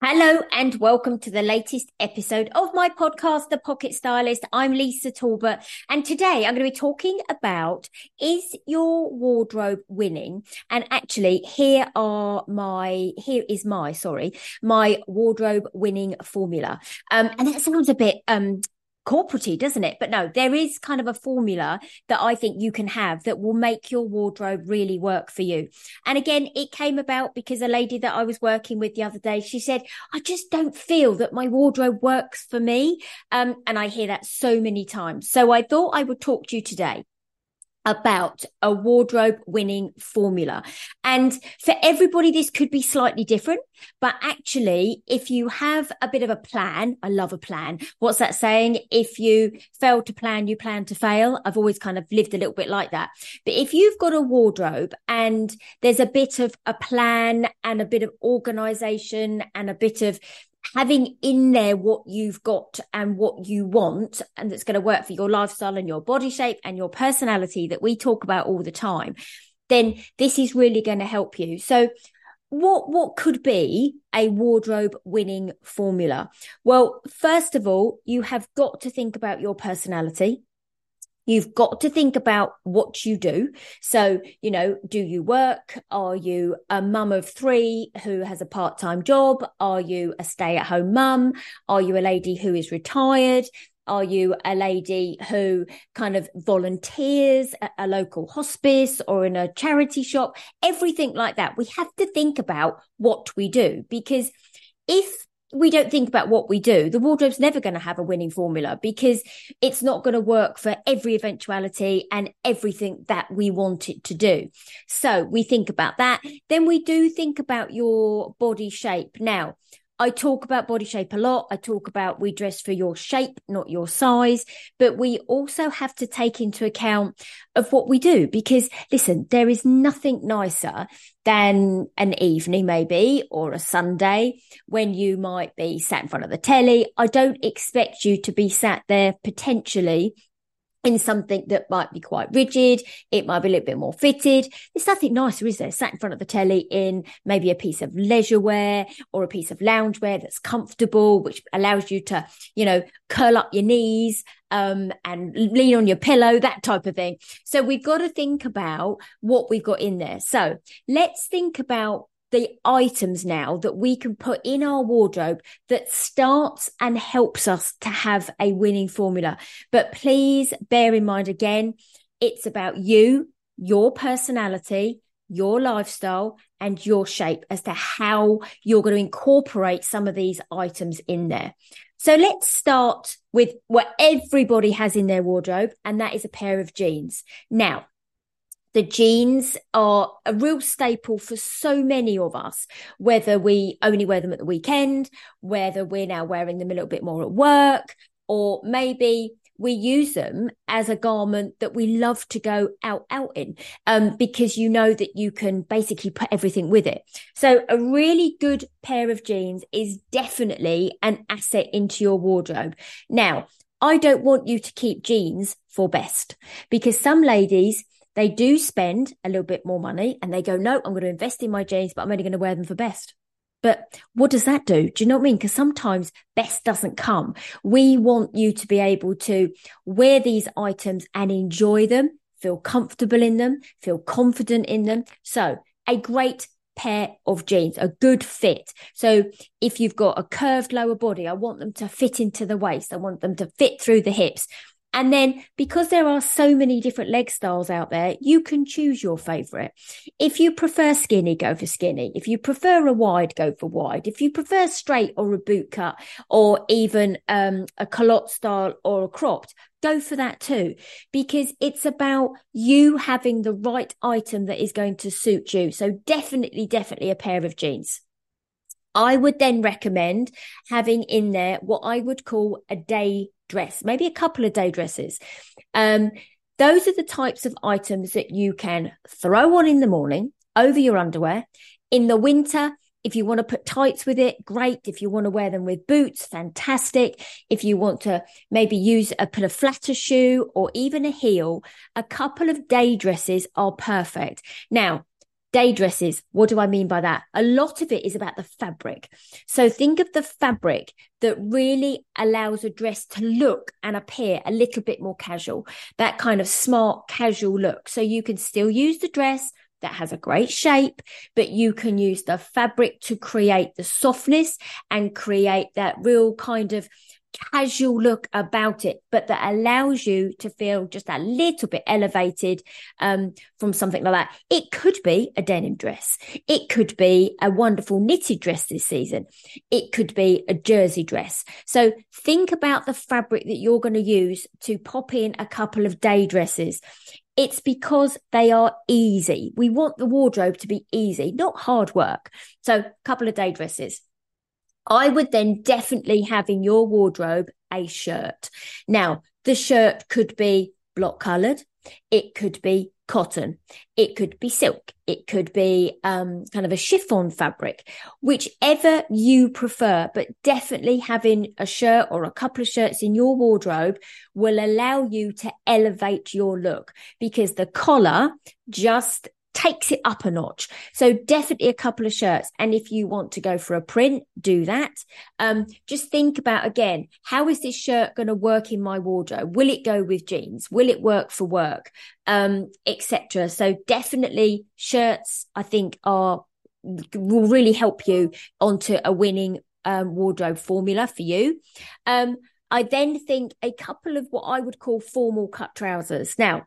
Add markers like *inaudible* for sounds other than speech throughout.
Hello and welcome to the latest episode of my podcast, The Pocket Stylist. I'm Lisa Talbot and today I'm going to be talking about is your wardrobe winning? And actually here are my, here is my, sorry, my wardrobe winning formula. Um, and that sounds a bit, um, corporatey, doesn't it? But no, there is kind of a formula that I think you can have that will make your wardrobe really work for you. And again, it came about because a lady that I was working with the other day, she said, I just don't feel that my wardrobe works for me. Um, and I hear that so many times. So I thought I would talk to you today about a wardrobe winning formula. And for everybody, this could be slightly different. But actually, if you have a bit of a plan, I love a plan. What's that saying? If you fail to plan, you plan to fail. I've always kind of lived a little bit like that. But if you've got a wardrobe and there's a bit of a plan and a bit of organization and a bit of having in there what you've got and what you want and that's going to work for your lifestyle and your body shape and your personality that we talk about all the time then this is really going to help you. So what what could be a wardrobe winning formula? Well first of all you have got to think about your personality You've got to think about what you do. So, you know, do you work? Are you a mum of three who has a part time job? Are you a stay at home mum? Are you a lady who is retired? Are you a lady who kind of volunteers at a local hospice or in a charity shop? Everything like that. We have to think about what we do because if we don't think about what we do, the wardrobe's never going to have a winning formula because it's not going to work for every eventuality and everything that we want it to do. So we think about that. Then we do think about your body shape. Now, I talk about body shape a lot. I talk about we dress for your shape, not your size, but we also have to take into account of what we do because listen, there is nothing nicer than an evening maybe or a Sunday when you might be sat in front of the telly. I don't expect you to be sat there potentially in something that might be quite rigid. It might be a little bit more fitted. There's nothing nicer, is there? Sat in front of the telly in maybe a piece of leisure wear or a piece of loungewear that's comfortable, which allows you to, you know, curl up your knees, um, and lean on your pillow, that type of thing. So we've got to think about what we've got in there. So let's think about the items now that we can put in our wardrobe that starts and helps us to have a winning formula. But please bear in mind again, it's about you, your personality, your lifestyle and your shape as to how you're going to incorporate some of these items in there. So let's start with what everybody has in their wardrobe, and that is a pair of jeans. Now, the jeans are a real staple for so many of us, whether we only wear them at the weekend, whether we're now wearing them a little bit more at work, or maybe we use them as a garment that we love to go out out in um, because you know that you can basically put everything with it. So a really good pair of jeans is definitely an asset into your wardrobe. Now i don't want you to keep jeans for best because some ladies they do spend a little bit more money and they go, no, I'm going to invest in my jeans, but I'm only going to wear them for best. But what does that do? Do you know what I mean? Because sometimes best doesn't come. We want you to be able to wear these items and enjoy them, feel comfortable in them, feel confident in them. So a great pair of jeans, a good fit. So if you've got a curved lower body, I want them to fit into the waist. I want them to fit through the hips. And then because there are so many different leg styles out there, you can choose your favorite. If you prefer skinny, go for skinny. If you prefer a wide, go for wide. If you prefer straight or a boot cut or even um, a culotte style or a cropped, go for that too, because it's about you having the right item that is going to suit you. So definitely, definitely a pair of jeans. I would then recommend having in there what I would call a day dress, maybe a couple of day dresses. Um, those are the types of items that you can throw on in the morning over your underwear. In the winter, if you want to put tights with it, great. If you want to wear them with boots, fantastic. If you want to maybe use a put a flatter shoe or even a heel, a couple of day dresses are perfect. Now, day dresses, what do I mean by that? A lot of it is about the fabric. So think of the fabric that really allows a dress to look and appear a little bit more casual, that kind of smart, casual look. So you can still use the dress that has a great shape, but you can use the fabric to create the softness and create that real kind of casual look about it, but that allows you to feel just a little bit elevated um, from something like that. It could be a denim dress. It could be a wonderful knitted dress this season. It could be a jersey dress. So think about the fabric that you're going to use to pop in a couple of day dresses. It's because they are easy. We want the wardrobe to be easy, not hard work. So, a couple of day dresses. I would then definitely have in your wardrobe a shirt. Now, the shirt could be block colored. It could be cotton. It could be silk. It could be um, kind of a chiffon fabric, whichever you prefer. But definitely having a shirt or a couple of shirts in your wardrobe will allow you to elevate your look because the collar just takes it up a notch. So definitely a couple of shirts. And if you want to go for a print, do that. Um, just think about again, how is this shirt going to work in my wardrobe? Will it go with jeans? Will it work for work? Um, etc. So definitely shirts, I think are will really help you onto a winning um, wardrobe formula for you. Um, I then think a couple of what I would call formal cut trousers. Now,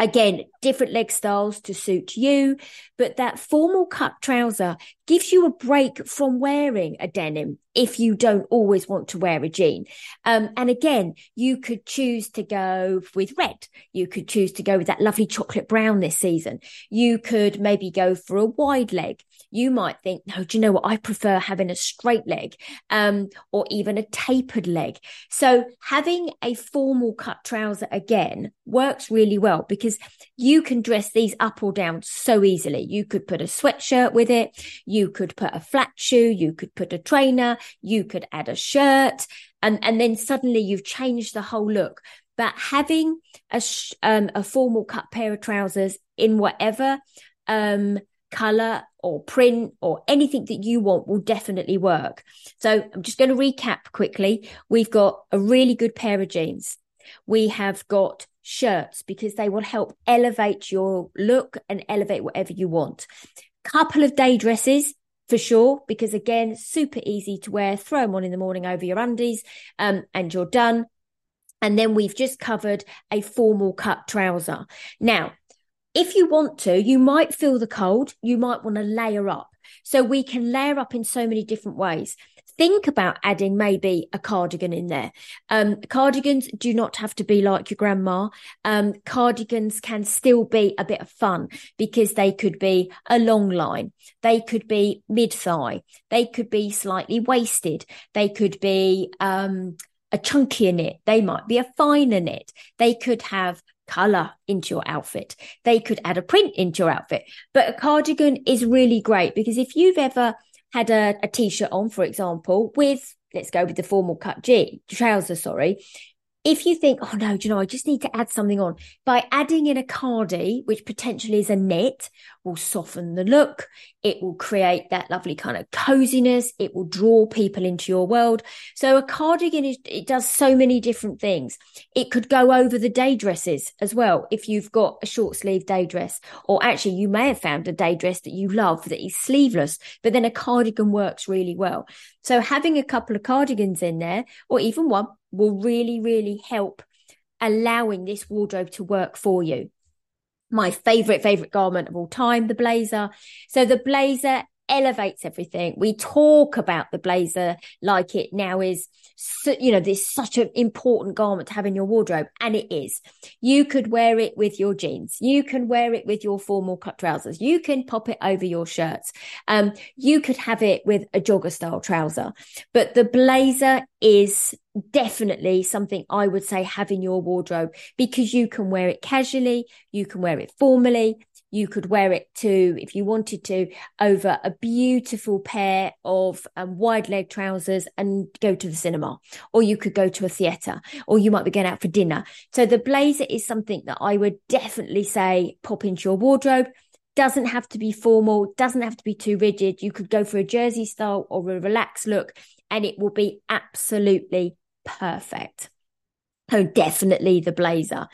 Again, different leg styles to suit you, but that formal cut trouser gives you a break from wearing a denim if you don't always want to wear a jean. Um, and again, you could choose to go with red. You could choose to go with that lovely chocolate brown this season. You could maybe go for a wide leg. You might think, no, do you know what? I prefer having a straight leg, um, or even a tapered leg. So having a formal cut trouser again works really well because you can dress these up or down so easily. You could put a sweatshirt with it. You could put a flat shoe. You could put a trainer. You could add a shirt and, and then suddenly you've changed the whole look. But having a, um, a formal cut pair of trousers in whatever, um, color or print or anything that you want will definitely work. So I'm just going to recap quickly. We've got a really good pair of jeans. We have got shirts because they will help elevate your look and elevate whatever you want. Couple of day dresses for sure, because again, super easy to wear. Throw them on in the morning over your undies, um, and you're done. And then we've just covered a formal cut trouser. Now, if you want to, you might feel the cold. You might want to layer up. So we can layer up in so many different ways think about adding maybe a cardigan in there. Um, cardigans do not have to be like your grandma. Um, cardigans can still be a bit of fun because they could be a long line. They could be mid thigh. They could be slightly waisted. They could be, um, a chunkier knit. They might be a finer knit. They could have color into your outfit. They could add a print into your outfit. But a cardigan is really great because if you've ever had a a t-shirt on, for example, with let's go with the formal cut G trousers, sorry, if you think, oh no, do you know, I just need to add something on by adding in a cardi, which potentially is a knit, will soften the look. It will create that lovely kind of coziness. It will draw people into your world. So a cardigan is, it does so many different things. It could go over the day dresses as well. If you've got a short sleeve day dress, or actually you may have found a day dress that you love that is sleeveless, but then a cardigan works really well. So having a couple of cardigans in there, or even one will really, really help allowing this wardrobe to work for you my favorite favorite garment of all time the blazer so the blazer elevates everything. We talk about the blazer like it now is, you know, this such an important garment to have in your wardrobe. And it is. You could wear it with your jeans. You can wear it with your formal cut trousers. You can pop it over your shirts. Um, you could have it with a jogger style trouser. But the blazer is definitely something I would say have in your wardrobe because you can wear it casually, you can wear it formally, you could wear it to, if you wanted to, over a beautiful pair of um, wide leg trousers and go to the cinema, or you could go to a theatre, or you might be going out for dinner. So the blazer is something that I would definitely say pop into your wardrobe. Doesn't have to be formal, doesn't have to be too rigid. You could go for a jersey style or a relaxed look, and it will be absolutely perfect. Oh, definitely the blazer.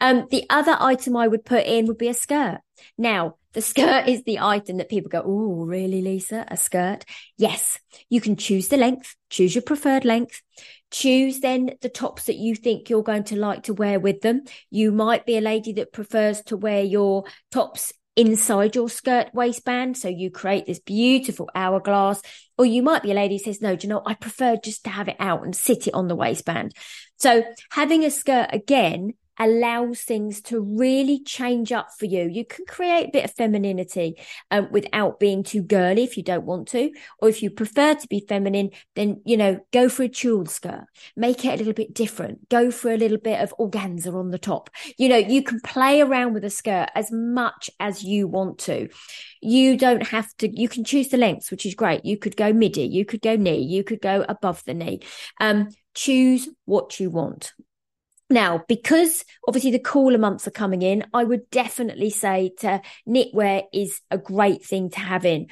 Um, the other item I would put in would be a skirt. Now, the *laughs* skirt is the item that people go, Oh, really, Lisa? A skirt? Yes. You can choose the length, choose your preferred length, choose then the tops that you think you're going to like to wear with them. You might be a lady that prefers to wear your tops inside your skirt waistband. So you create this beautiful hourglass. Or you might be a lady who says, no, do you know, I prefer just to have it out and sit it on the waistband. So having a skirt again allows things to really change up for you. You can create a bit of femininity um, without being too girly if you don't want to, or if you prefer to be feminine, then you know go for a tulle skirt, make it a little bit different. Go for a little bit of organza on the top. You know you can play around with a skirt as much as you want to. You don't have to. You can choose the lengths, which is great. You could go midi, you could go knee, you could go above the knee. Um, choose what you want. Now, because obviously the cooler months are coming in, I would definitely say to knitwear is a great thing to have in.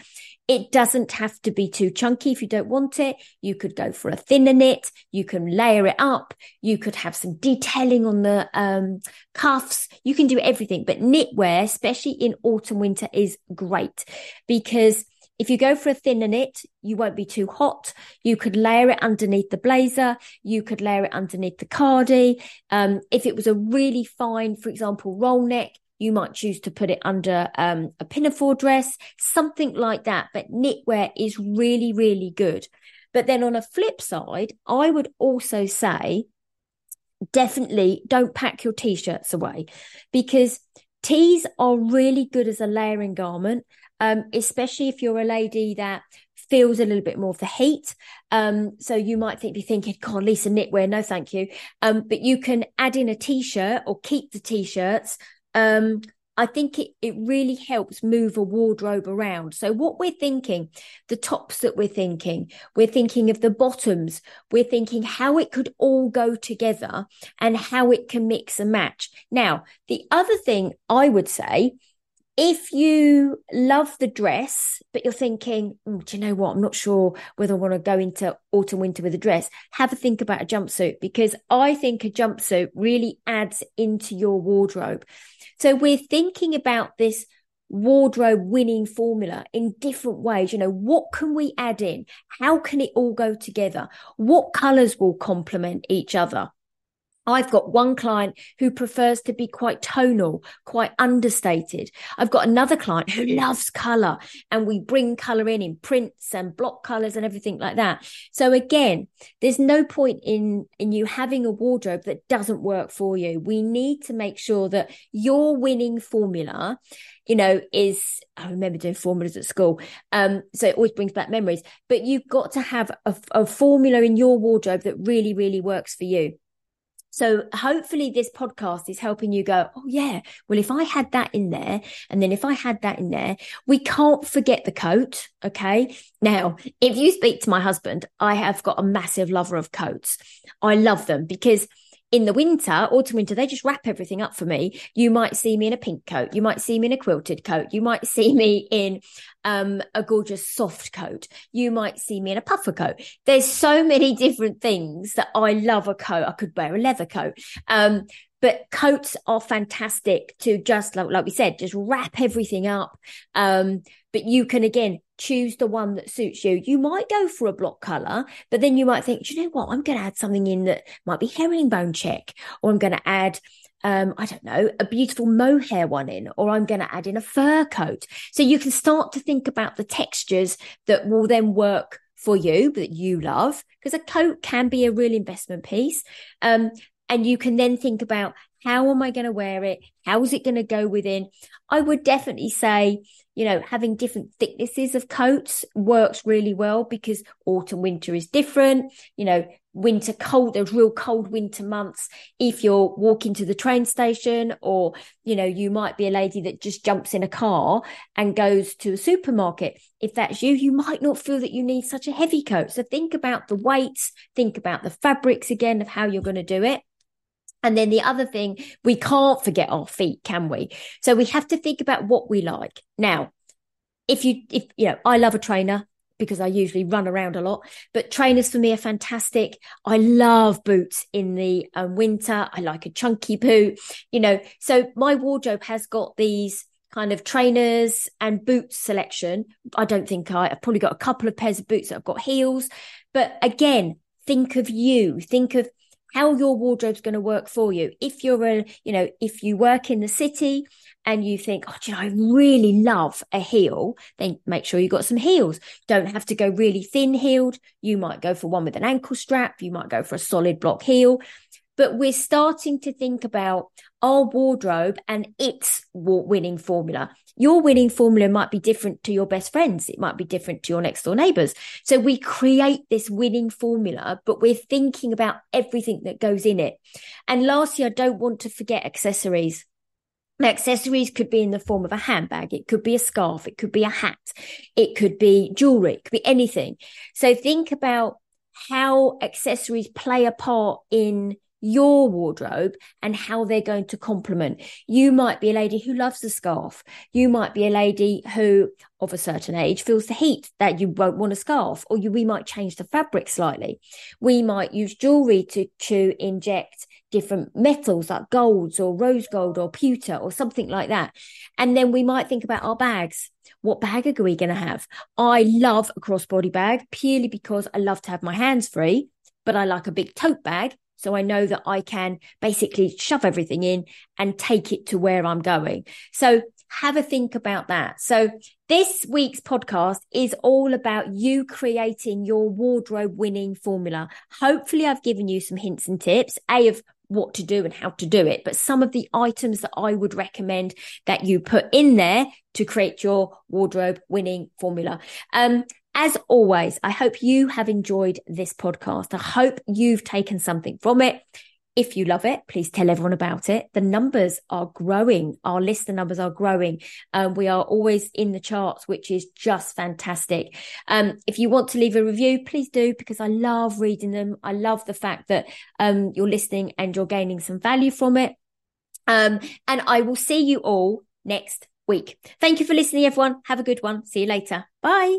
It doesn't have to be too chunky if you don't want it. You could go for a thinner knit. You can layer it up. You could have some detailing on the um, cuffs. You can do everything. But knitwear, especially in autumn, winter, is great because if you go for a thinner knit, you won't be too hot. You could layer it underneath the blazer. You could layer it underneath the cardi. Um, if it was a really fine, for example, roll neck, you might choose to put it under um, a pinafore dress, something like that. But knitwear is really, really good. But then on a flip side, I would also say definitely don't pack your t-shirts away because tees are really good as a layering garment um, especially if you're a lady that feels a little bit more of the heat. Um, so you might think, be thinking, God, Lisa, knitwear, no, thank you. Um, but you can add in a t-shirt or keep the t-shirts. Um, I think it, it really helps move a wardrobe around. So what we're thinking, the tops that we're thinking, we're thinking of the bottoms, we're thinking how it could all go together and how it can mix and match. Now, the other thing I would say if you love the dress, but you're thinking, mm, do you know what? I'm not sure whether I want to go into autumn winter with a dress. Have a think about a jumpsuit because I think a jumpsuit really adds into your wardrobe. So we're thinking about this wardrobe winning formula in different ways. You know, what can we add in? How can it all go together? What colors will complement each other? I've got one client who prefers to be quite tonal, quite understated. I've got another client who loves color and we bring color in in prints and block colors and everything like that. So again, there's no point in, in you having a wardrobe that doesn't work for you. We need to make sure that your winning formula, you know, is, I remember doing formulas at school. Um, so it always brings back memories, but you've got to have a, a formula in your wardrobe that really, really works for you. So hopefully this podcast is helping you go, oh yeah, well, if I had that in there and then if I had that in there, we can't forget the coat. Okay. Now, if you speak to my husband, I have got a massive lover of coats. I love them because in the winter, autumn, winter, they just wrap everything up for me. You might see me in a pink coat. You might see me in a quilted coat. You might *laughs* see me in um, a gorgeous soft coat. You might see me in a puffer coat. There's so many *laughs* different things that I love a coat. I could wear a leather coat. Um, but coats are fantastic to just like, like we said, just wrap everything up. Um, but you can again choose the one that suits you. You might go for a block color, but then you might think, you know what, I'm going to add something in that might be herringbone check, or I'm going to add um, I don't know, a beautiful mohair one in, or I'm going to add in a fur coat. So you can start to think about the textures that will then work for you, that you love, because a coat can be a real investment piece. Um, and you can then think about how am I going to wear it? How is it going to go within? I would definitely say, you know, having different thicknesses of coats works really well because autumn, winter is different. You know, winter cold, there's real cold winter months. If you're walking to the train station or, you know, you might be a lady that just jumps in a car and goes to a supermarket. If that's you, you might not feel that you need such a heavy coat. So think about the weights, think about the fabrics again of how you're going to do it. And then the other thing, we can't forget our feet, can we? So we have to think about what we like. Now, if you, if, you know, I love a trainer because I usually run around a lot, but trainers for me are fantastic. I love boots in the um, winter. I like a chunky boot, you know, so my wardrobe has got these kind of trainers and boots selection. I don't think I, I've probably got a couple of pairs of boots that have got heels, but again, think of you, think of how your wardrobe's going to work for you. If you're a, you know, if you work in the city and you think, oh, you know, I really love a heel, then make sure you got some heels. Don't have to go really thin heeled. You might go for one with an ankle strap. You might go for a solid block heel. But we're starting to think about our wardrobe and its winning formula. Your winning formula might be different to your best friends. It might be different to your next door neighbors. So we create this winning formula, but we're thinking about everything that goes in it. And lastly, I don't want to forget accessories. Now, accessories could be in the form of a handbag. It could be a scarf. It could be a hat. It could be jewelry. It could be anything. So think about how accessories play a part in your wardrobe and how they're going to complement. You might be a lady who loves a scarf. You might be a lady who, of a certain age, feels the heat that you won't want a scarf, or you, we might change the fabric slightly. We might use jewelry to, to inject different metals like golds or rose gold or pewter or something like that. And then we might think about our bags. What bag are we going to have? I love a crossbody bag purely because I love to have my hands free, but I like a big tote bag so I know that I can basically shove everything in and take it to where I'm going. So have a think about that. So this week's podcast is all about you creating your wardrobe winning formula. Hopefully I've given you some hints and tips, A of what to do and how to do it, but some of the items that I would recommend that you put in there to create your wardrobe winning formula. Um, as always, I hope you have enjoyed this podcast. I hope you've taken something from it. If you love it, please tell everyone about it. The numbers are growing. Our listener numbers are growing. Um, we are always in the charts, which is just fantastic. Um, if you want to leave a review, please do because I love reading them. I love the fact that um, you're listening and you're gaining some value from it. Um, and I will see you all next week. Thank you for listening, everyone. Have a good one. See you later. Bye.